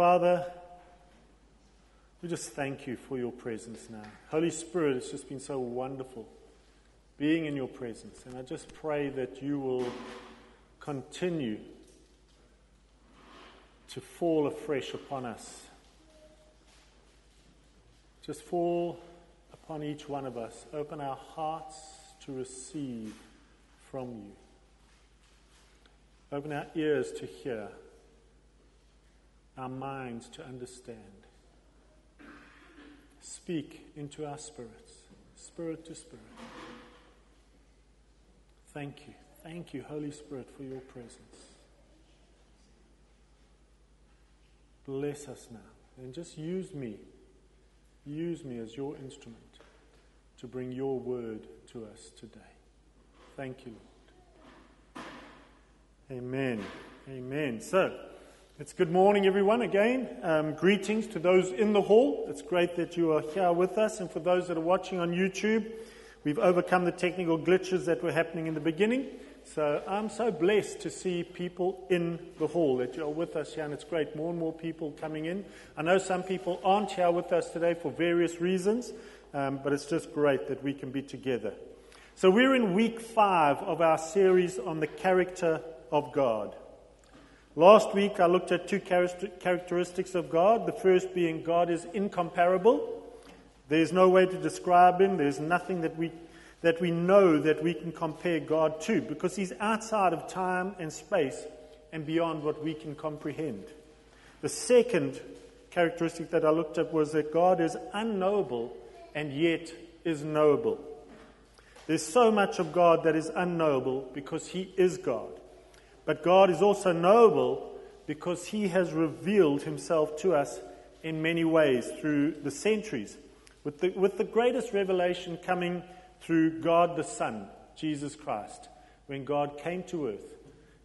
Father, we just thank you for your presence now. Holy Spirit, it's just been so wonderful being in your presence. And I just pray that you will continue to fall afresh upon us. Just fall upon each one of us. Open our hearts to receive from you. Open our ears to hear, our minds to understand. Speak into our spirits, spirit to spirit. Thank you. Thank you, Holy Spirit, for your presence. Bless us now. And just use me. Use me as your instrument to bring your word to us today. Thank you, Lord. Amen. Amen. So, it's good morning, everyone, again. Um, greetings to those in the hall. It's great that you are here with us. And for those that are watching on YouTube, we've overcome the technical glitches that were happening in the beginning. So I'm so blessed to see people in the hall that you're with us here, and it's great. More and more people coming in. I know some people aren't here with us today for various reasons, um, but it's just great that we can be together. So we're in week five of our series on the character of God. Last week I looked at two characteristics of God. The first being God is incomparable. There's no way to describe him. There's nothing that we that we know that we can compare God to because He's outside of time and space and beyond what we can comprehend. The second characteristic that I looked at was that God is unknowable and yet is knowable. There's so much of God that is unknowable because He is God. But God is also knowable because He has revealed Himself to us in many ways through the centuries, with the, with the greatest revelation coming through God the Son, Jesus Christ, when God came to earth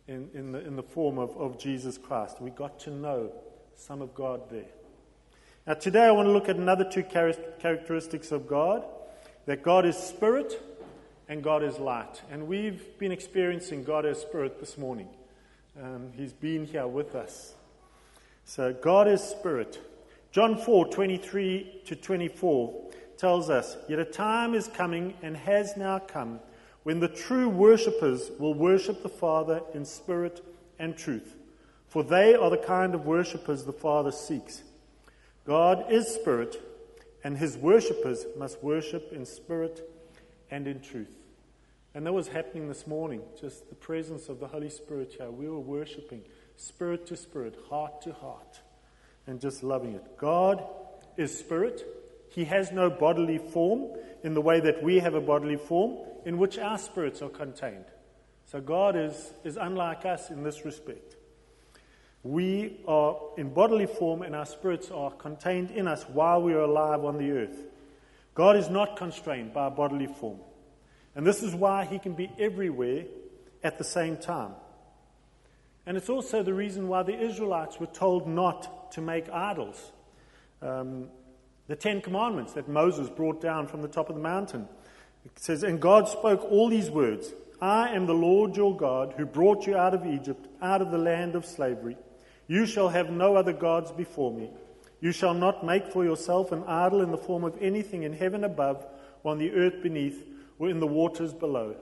in, in, the, in the form of, of Jesus Christ. We got to know some of God there. Now, today I want to look at another two characteristics of God that God is spirit and God is light. And we've been experiencing God as spirit this morning. Um, he's been here with us. So, God is spirit. John 4 23 to 24 tells us, Yet a time is coming and has now come when the true worshippers will worship the Father in spirit and truth, for they are the kind of worshippers the Father seeks. God is spirit, and his worshippers must worship in spirit and in truth. And that was happening this morning, just the presence of the Holy Spirit here. We were worshiping spirit to spirit, heart to heart, and just loving it. God is spirit. He has no bodily form in the way that we have a bodily form in which our spirits are contained. So God is, is unlike us in this respect. We are in bodily form and our spirits are contained in us while we are alive on the earth. God is not constrained by a bodily form. And this is why he can be everywhere at the same time. And it's also the reason why the Israelites were told not to make idols. Um, the Ten Commandments that Moses brought down from the top of the mountain. It says, And God spoke all these words I am the Lord your God who brought you out of Egypt, out of the land of slavery. You shall have no other gods before me. You shall not make for yourself an idol in the form of anything in heaven above, or on the earth beneath, or in the waters below.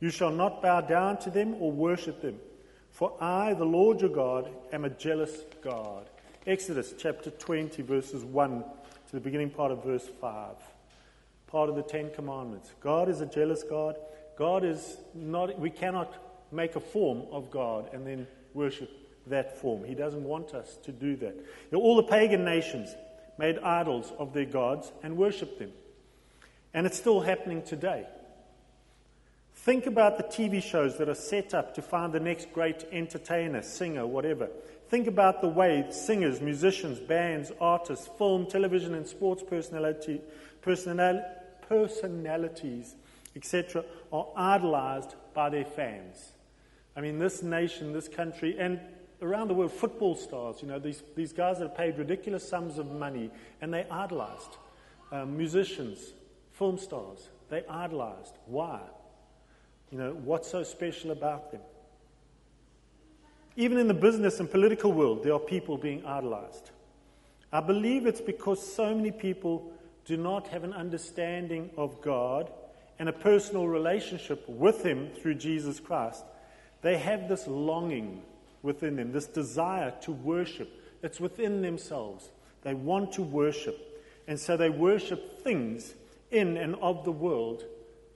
You shall not bow down to them or worship them. For I, the Lord your God, am a jealous God. Exodus chapter 20, verses 1 to the beginning part of verse 5. Part of the Ten Commandments. God is a jealous God. God is not, we cannot make a form of God and then worship that form. He doesn't want us to do that. All the pagan nations made idols of their gods and worshiped them. And it's still happening today. Think about the TV shows that are set up to find the next great entertainer, singer, whatever. Think about the way singers, musicians, bands, artists, film, television, and sports personality, personal, personalities, etc., are idolized by their fans. I mean, this nation, this country, and around the world, football stars, you know, these, these guys that are paid ridiculous sums of money, and they idolized. Um, musicians, film stars, they idolized. Why? You know, what's so special about them? Even in the business and political world, there are people being idolized. I believe it's because so many people do not have an understanding of God and a personal relationship with Him through Jesus Christ. They have this longing within them, this desire to worship. It's within themselves. They want to worship. And so they worship things in and of the world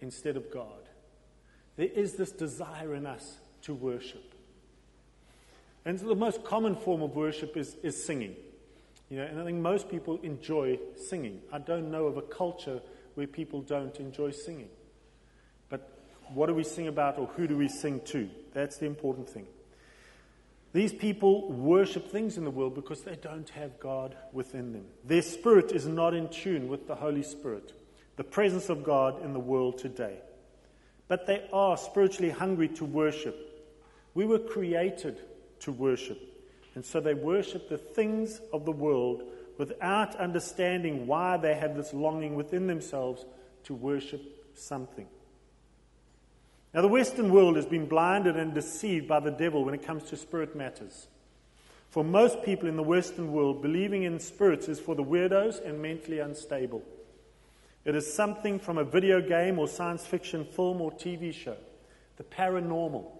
instead of God. There is this desire in us to worship. And the most common form of worship is, is singing. You know, and I think most people enjoy singing. I don't know of a culture where people don't enjoy singing. But what do we sing about or who do we sing to? That's the important thing. These people worship things in the world because they don't have God within them. Their spirit is not in tune with the Holy Spirit, the presence of God in the world today. But they are spiritually hungry to worship. We were created to worship. And so they worship the things of the world without understanding why they have this longing within themselves to worship something. Now, the Western world has been blinded and deceived by the devil when it comes to spirit matters. For most people in the Western world, believing in spirits is for the weirdos and mentally unstable. It is something from a video game or science fiction film or TV show, the paranormal.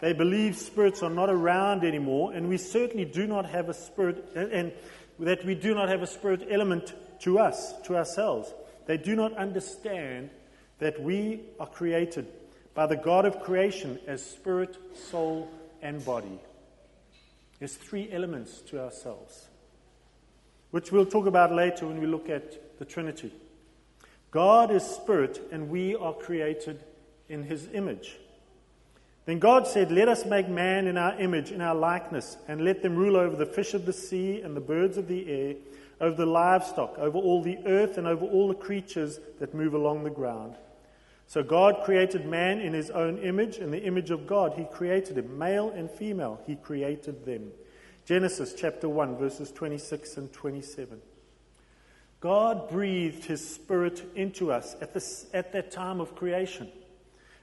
They believe spirits are not around anymore, and we certainly do not have a spirit, and that we do not have a spirit element to us, to ourselves. They do not understand that we are created by the God of creation as spirit, soul, and body. There's three elements to ourselves, which we'll talk about later when we look at the Trinity. God is spirit, and we are created in his image. Then God said, Let us make man in our image, in our likeness, and let them rule over the fish of the sea and the birds of the air, over the livestock, over all the earth, and over all the creatures that move along the ground. So God created man in his own image. In the image of God, he created him. Male and female, he created them. Genesis chapter 1, verses 26 and 27. God breathed his spirit into us at, this, at that time of creation.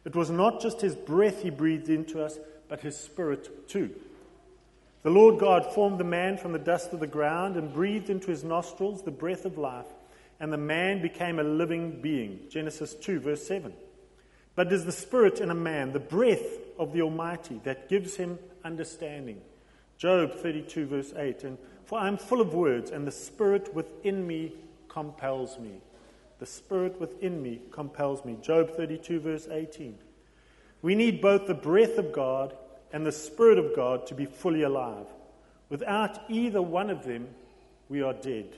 It was not just his breath he breathed into us, but his spirit too. The Lord God formed the man from the dust of the ground and breathed into his nostrils the breath of life, and the man became a living being. Genesis 2, verse 7. But it is the spirit in a man, the breath of the Almighty, that gives him understanding. Job 32, verse 8. And for I am full of words, and the spirit within me compels me. The Spirit within me compels me. Job 32, verse 18. We need both the breath of God and the Spirit of God to be fully alive. Without either one of them, we are dead.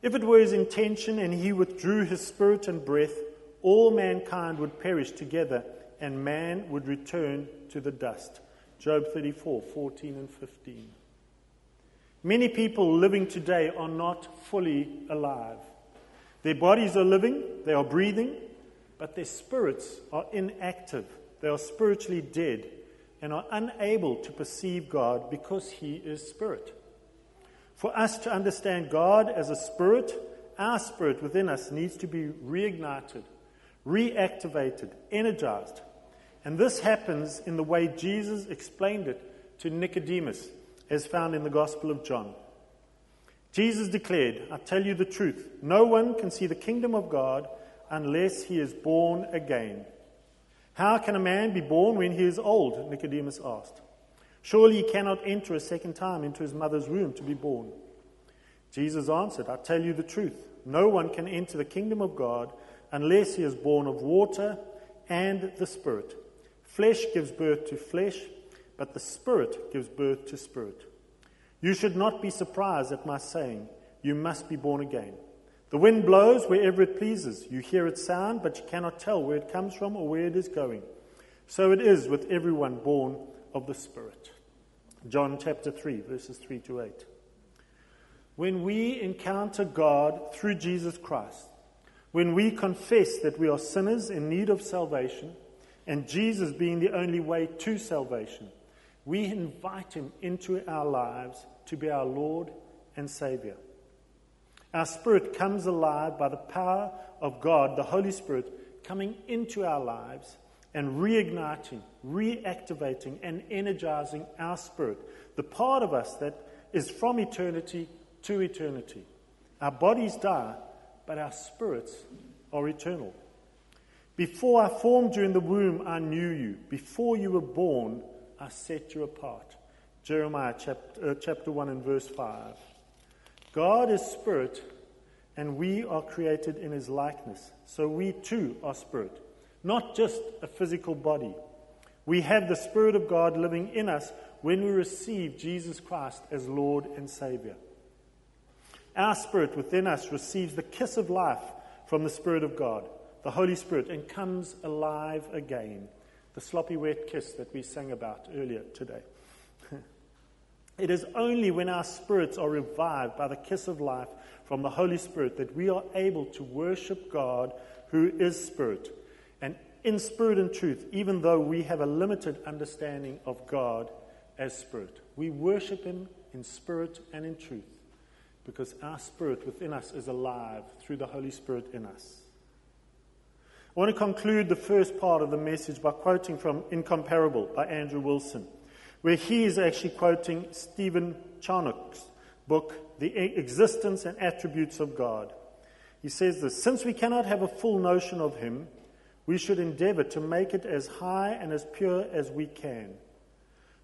If it were his intention and he withdrew his spirit and breath, all mankind would perish together and man would return to the dust. Job 34, 14 and 15. Many people living today are not fully alive. Their bodies are living, they are breathing, but their spirits are inactive. They are spiritually dead and are unable to perceive God because He is spirit. For us to understand God as a spirit, our spirit within us needs to be reignited, reactivated, energized. And this happens in the way Jesus explained it to Nicodemus, as found in the Gospel of John. Jesus declared, I tell you the truth, no one can see the kingdom of God unless he is born again. How can a man be born when he is old? Nicodemus asked. Surely he cannot enter a second time into his mother's womb to be born. Jesus answered, I tell you the truth, no one can enter the kingdom of God unless he is born of water and the Spirit. Flesh gives birth to flesh, but the Spirit gives birth to spirit. You should not be surprised at my saying, You must be born again. The wind blows wherever it pleases. You hear its sound, but you cannot tell where it comes from or where it is going. So it is with everyone born of the Spirit. John chapter 3, verses 3 to 8. When we encounter God through Jesus Christ, when we confess that we are sinners in need of salvation, and Jesus being the only way to salvation, we invite him into our lives to be our Lord and Savior. Our spirit comes alive by the power of God, the Holy Spirit, coming into our lives and reigniting, reactivating, and energizing our spirit, the part of us that is from eternity to eternity. Our bodies die, but our spirits are eternal. Before I formed you in the womb, I knew you. Before you were born, I set you apart. Jeremiah chapter, uh, chapter 1 and verse 5. God is spirit, and we are created in his likeness. So we too are spirit, not just a physical body. We have the Spirit of God living in us when we receive Jesus Christ as Lord and Savior. Our spirit within us receives the kiss of life from the Spirit of God, the Holy Spirit, and comes alive again. The sloppy wet kiss that we sang about earlier today. it is only when our spirits are revived by the kiss of life from the Holy Spirit that we are able to worship God who is Spirit. In spirit and truth, even though we have a limited understanding of God as Spirit, we worship Him in spirit and in truth because our spirit within us is alive through the Holy Spirit in us. I want to conclude the first part of the message by quoting from Incomparable by Andrew Wilson, where he is actually quoting Stephen Charnock's book, The Existence and Attributes of God. He says this Since we cannot have a full notion of Him, we should endeavor to make it as high and as pure as we can.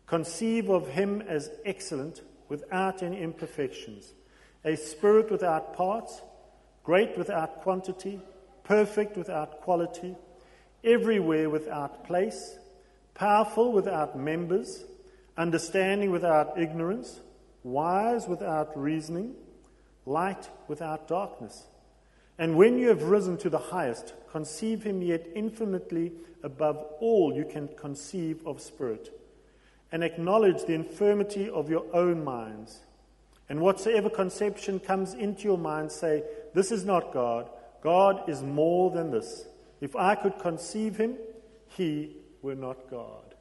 Conceive of Him as excellent without any imperfections a spirit without parts, great without quantity, perfect without quality, everywhere without place, powerful without members, understanding without ignorance, wise without reasoning, light without darkness. And when you have risen to the highest, conceive him yet infinitely above all you can conceive of spirit, and acknowledge the infirmity of your own minds and whatsoever conception comes into your mind, say, This is not God. God is more than this. If I could conceive him, he were not God.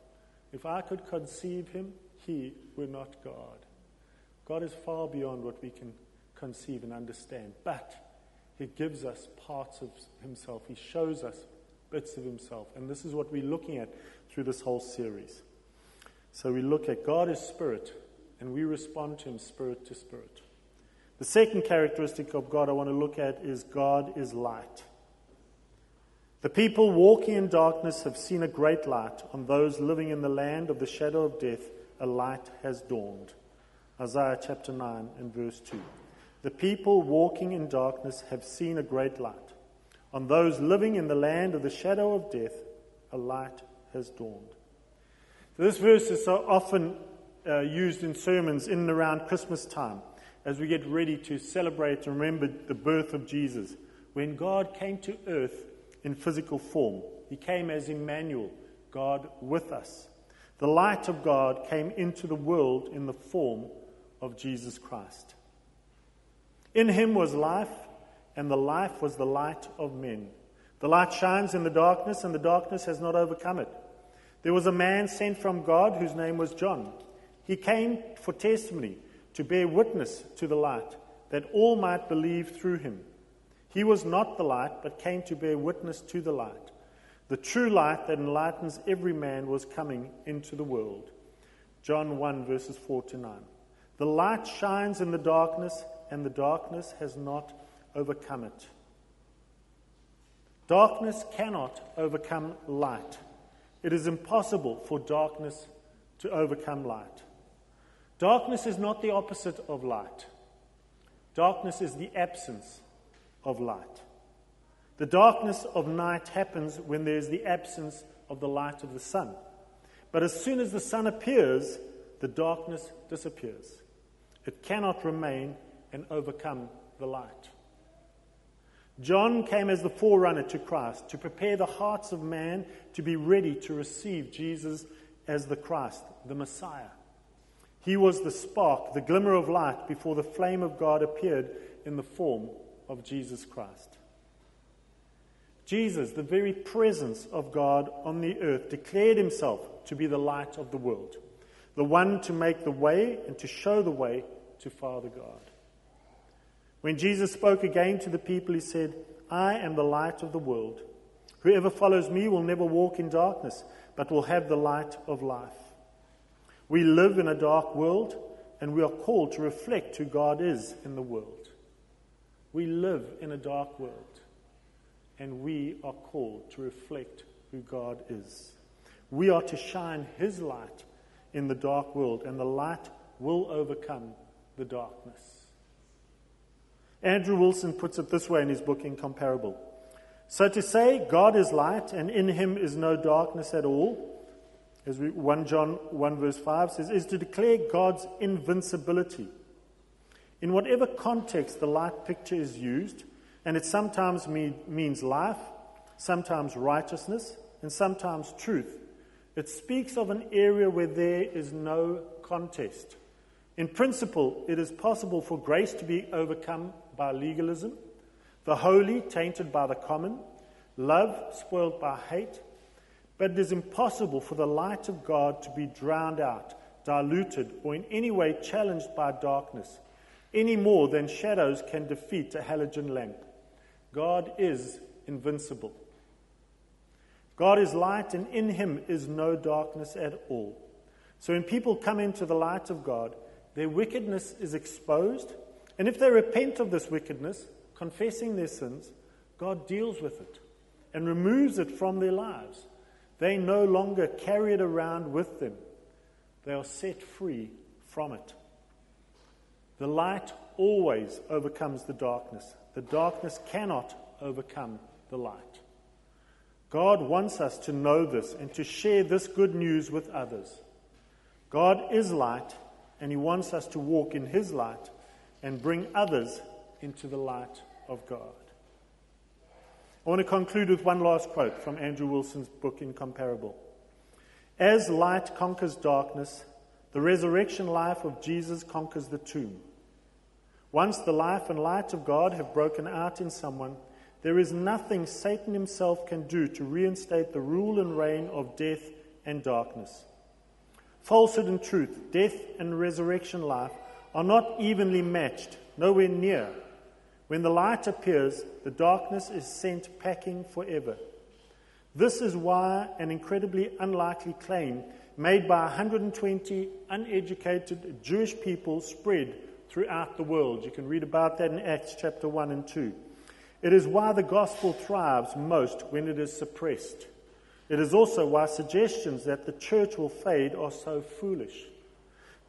If I could conceive him, he were not God. God is far beyond what we can conceive and understand. But he gives us parts of himself, he shows us bits of himself. And this is what we're looking at through this whole series. So we look at God is spirit and we respond to Him spirit to spirit. The second characteristic of God I want to look at is God is light. The people walking in darkness have seen a great light. On those living in the land of the shadow of death, a light has dawned. Isaiah chapter 9 and verse 2. The people walking in darkness have seen a great light. On those living in the land of the shadow of death, a light has dawned. This verse is so often uh, used in sermons in and around Christmas time as we get ready to celebrate and remember the birth of Jesus. When God came to earth in physical form, He came as Emmanuel, God with us. The light of God came into the world in the form of Jesus Christ. In Him was life, and the life was the light of men. The light shines in the darkness, and the darkness has not overcome it. There was a man sent from God whose name was John. He came for testimony, to bear witness to the light, that all might believe through him. He was not the light, but came to bear witness to the light. The true light that enlightens every man was coming into the world. John 1, verses 4 to 9. The light shines in the darkness, and the darkness has not overcome it. Darkness cannot overcome light. It is impossible for darkness to overcome light. Darkness is not the opposite of light. Darkness is the absence of light. The darkness of night happens when there is the absence of the light of the sun. But as soon as the sun appears, the darkness disappears. It cannot remain and overcome the light. John came as the forerunner to Christ to prepare the hearts of man to be ready to receive Jesus as the Christ, the Messiah. He was the spark, the glimmer of light before the flame of God appeared in the form of Jesus Christ. Jesus, the very presence of God on the earth, declared himself to be the light of the world, the one to make the way and to show the way to Father God. When Jesus spoke again to the people, he said, I am the light of the world. Whoever follows me will never walk in darkness, but will have the light of life. We live in a dark world, and we are called to reflect who God is in the world. We live in a dark world, and we are called to reflect who God is. We are to shine His light in the dark world, and the light will overcome the darkness. Andrew Wilson puts it this way in his book, Incomparable. So to say God is light and in him is no darkness at all, as we, 1 John 1 verse 5 says, is to declare God's invincibility. In whatever context the light picture is used, and it sometimes mean, means life, sometimes righteousness, and sometimes truth, it speaks of an area where there is no contest. In principle, it is possible for grace to be overcome by legalism the holy tainted by the common, love spoiled by hate. But it is impossible for the light of God to be drowned out, diluted, or in any way challenged by darkness, any more than shadows can defeat a halogen lamp. God is invincible. God is light, and in him is no darkness at all. So when people come into the light of God, their wickedness is exposed, and if they repent of this wickedness, confessing their sins, God deals with it and removes it from their lives. They no longer carry it around with them, they are set free from it. The light always overcomes the darkness. The darkness cannot overcome the light. God wants us to know this and to share this good news with others. God is light, and He wants us to walk in His light and bring others into the light of God. I want to conclude with one last quote from Andrew Wilson's book, Incomparable. As light conquers darkness, the resurrection life of Jesus conquers the tomb. Once the life and light of God have broken out in someone, there is nothing Satan himself can do to reinstate the rule and reign of death and darkness. Falsehood and truth, death and resurrection life are not evenly matched, nowhere near. When the light appears, the darkness is sent packing forever. This is why an incredibly unlikely claim made by 120 uneducated Jewish people spread throughout the world. You can read about that in Acts chapter 1 and 2. It is why the gospel thrives most when it is suppressed. It is also why suggestions that the church will fade are so foolish.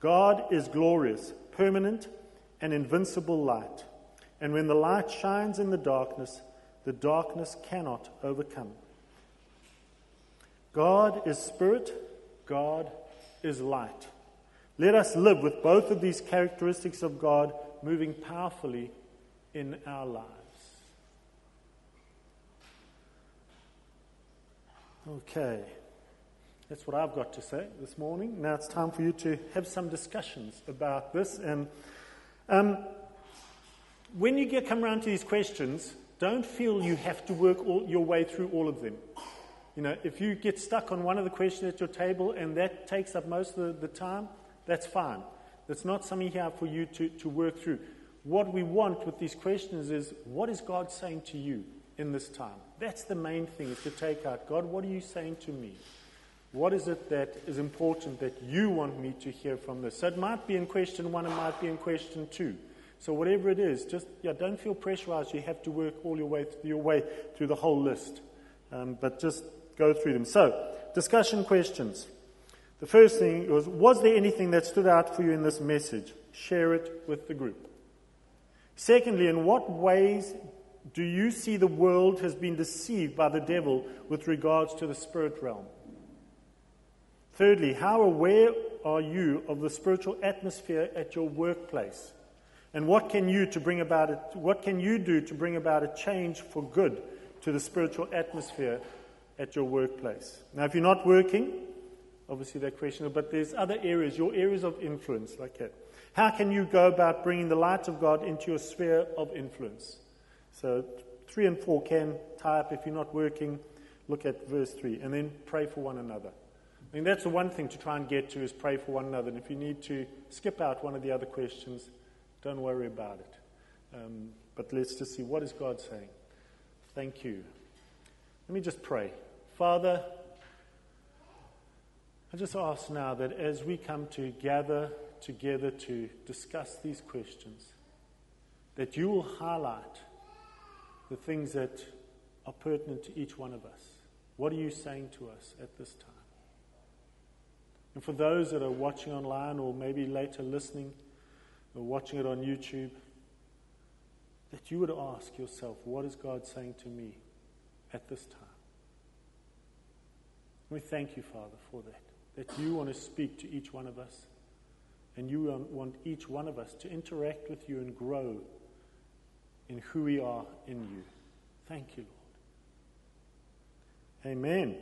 God is glorious, permanent, and invincible light. And when the light shines in the darkness, the darkness cannot overcome. God is spirit, God is light. Let us live with both of these characteristics of God moving powerfully in our lives. Okay, that's what I've got to say this morning. Now it's time for you to have some discussions about this. And um, when you get come around to these questions, don't feel you have to work all, your way through all of them. You know, if you get stuck on one of the questions at your table and that takes up most of the, the time, that's fine. That's not something here for you to, to work through. What we want with these questions is what is God saying to you in this time? That's the main thing is to take out God, what are you saying to me? What is it that is important that you want me to hear from this? So it might be in question one, it might be in question two. So whatever it is, just yeah, don't feel pressurized. You have to work all your way your way through the whole list, um, but just go through them. So discussion questions. The first thing was: Was there anything that stood out for you in this message? Share it with the group. Secondly, in what ways do you see the world has been deceived by the devil with regards to the spirit realm? Thirdly, how aware are you of the spiritual atmosphere at your workplace? And what can you to bring about it, what can you do to bring about a change for good to the spiritual atmosphere at your workplace? Now, if you're not working, obviously that question, but there's other areas, your areas of influence, like that. How can you go about bringing the light of God into your sphere of influence? So, three and four can tie up if you're not working. Look at verse three, and then pray for one another. I mean, that's the one thing to try and get to is pray for one another. And if you need to skip out one of the other questions, don't worry about it. Um, but let's just see what is God saying. Thank you. Let me just pray. Father, I just ask now that as we come to gather together to discuss these questions, that you will highlight the things that are pertinent to each one of us. What are you saying to us at this time? And for those that are watching online or maybe later listening or watching it on YouTube, that you would ask yourself, what is God saying to me at this time? We thank you, Father, for that that you want to speak to each one of us. And you um, want each one of us to interact with you and grow in who we are in you. Thank you, Lord. Amen.